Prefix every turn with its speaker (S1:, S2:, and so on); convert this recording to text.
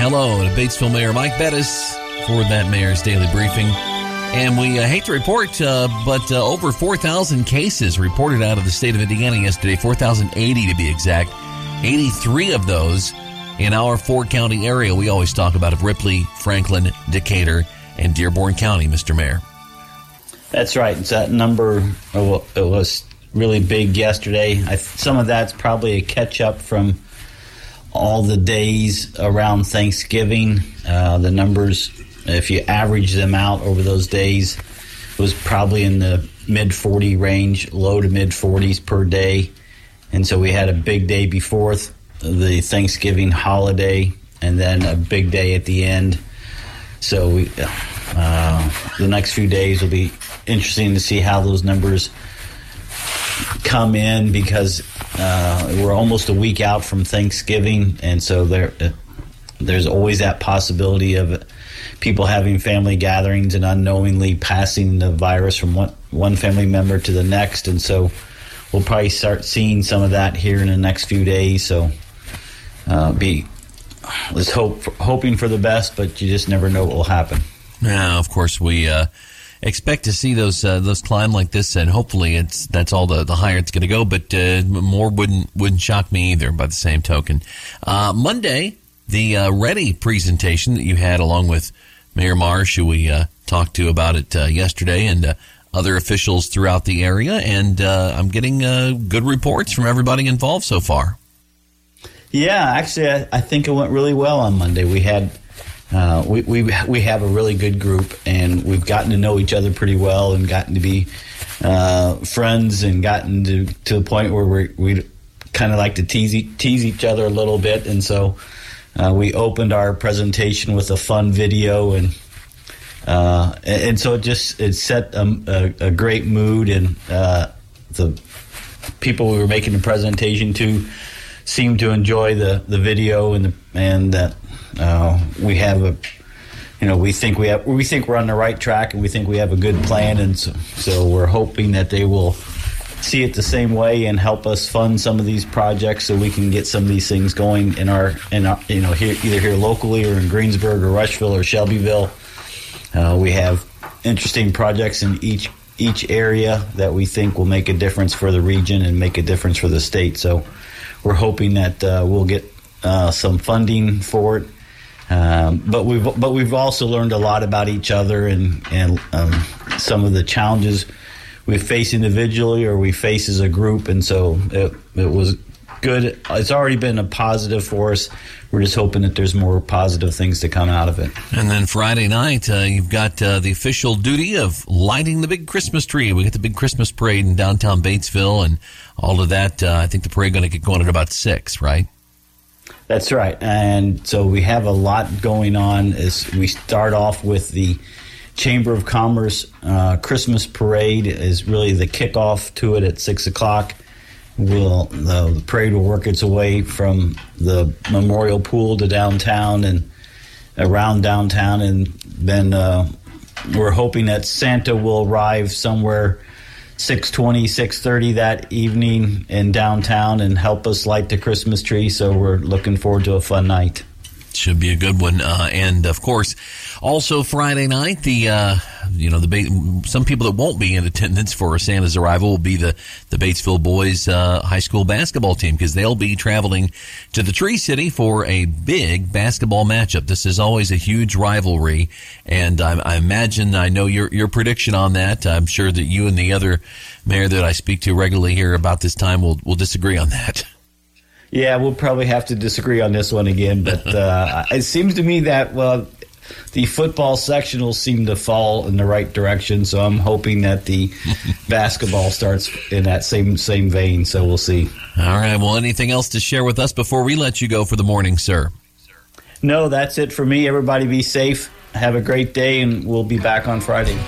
S1: hello to Batesville Mayor Mike Bettice for that Mayor's Daily Briefing. And we uh, hate to report, uh, but uh, over 4,000 cases reported out of the state of Indiana yesterday, 4,080 to be exact. 83 of those in our four county area we always talk about of Ripley, Franklin, Decatur, and Dearborn County, Mr. Mayor.
S2: That's right. It's that number it was really big yesterday. I, some of that's probably a catch up from all the days around Thanksgiving. Uh, the numbers, if you average them out over those days, was probably in the mid 40 range, low to mid 40s per day. And so we had a big day before the Thanksgiving holiday, and then a big day at the end. So we, uh, the next few days will be interesting to see how those numbers come in because uh, we're almost a week out from Thanksgiving, and so there uh, there's always that possibility of people having family gatherings and unknowingly passing the virus from one one family member to the next, and so we'll probably start seeing some of that here in the next few days. So uh, be let's hope hoping for the best, but you just never know what will happen.
S1: Yeah, of course we uh, expect to see those uh, those climb like this, and hopefully it's that's all the, the higher it's going to go. But uh, more wouldn't wouldn't shock me either. By the same token, uh, Monday the uh, Ready presentation that you had along with Mayor Marsh, who we uh, talked to about it uh, yesterday, and other officials throughout the area, and I'm getting good reports from everybody involved so far.
S2: Yeah, actually, I, I think it went really well on Monday. We had uh, we, we we have a really good group, and we've gotten to know each other pretty well, and gotten to be uh, friends, and gotten to to the point where we we kind of like to tease tease each other a little bit, and so uh, we opened our presentation with a fun video, and uh, and so it just it set a, a, a great mood, and uh, the people we were making the presentation to seemed to enjoy the, the video and the, and that uh, we have a you know we think we have we think we're on the right track and we think we have a good plan and so, so we're hoping that they will see it the same way and help us fund some of these projects so we can get some of these things going in our in our you know here either here locally or in Greensburg or Rushville or Shelbyville. Uh, we have interesting projects in each each area that we think will make a difference for the region and make a difference for the state. So we're hoping that uh, we'll get uh, some funding for it. Um, but we've but we've also learned a lot about each other and and um, some of the challenges we face individually or we face as a group, and so it, it was good. It's already been a positive for us. We're just hoping that there's more positive things to come out of it.
S1: And then Friday night, uh, you've got uh, the official duty of lighting the big Christmas tree. We get the big Christmas parade in downtown Batesville, and all of that. Uh, I think the parade going to get going at about six, right?
S2: That's right. And so we have a lot going on as we start off with the Chamber of Commerce uh, Christmas Parade is really the kickoff to it at six o'clock. Will the, the, parade will work its way from the Memorial Pool to downtown and around downtown, and then uh, we're hoping that Santa will arrive somewhere 620 630 that evening in downtown and help us light the christmas tree. So we're looking forward to a fun night
S1: should be a good one. Uh, and of course, also Friday night, the uh, you know the some people that won't be in attendance for Santa's arrival will be the the Batesville boys uh, high school basketball team because they'll be traveling to the Tree City for a big basketball matchup. This is always a huge rivalry, and I, I imagine I know your your prediction on that. I'm sure that you and the other mayor that I speak to regularly here about this time will will disagree on that.
S2: Yeah, we'll probably have to disagree on this one again, but uh, it seems to me that well, the football section will seem to fall in the right direction. So I'm hoping that the basketball starts in that same same vein. So we'll see.
S1: All right. Well, anything else to share with us before we let you go for the morning, sir?
S2: No, that's it for me. Everybody be safe. Have a great day, and we'll be back on Friday.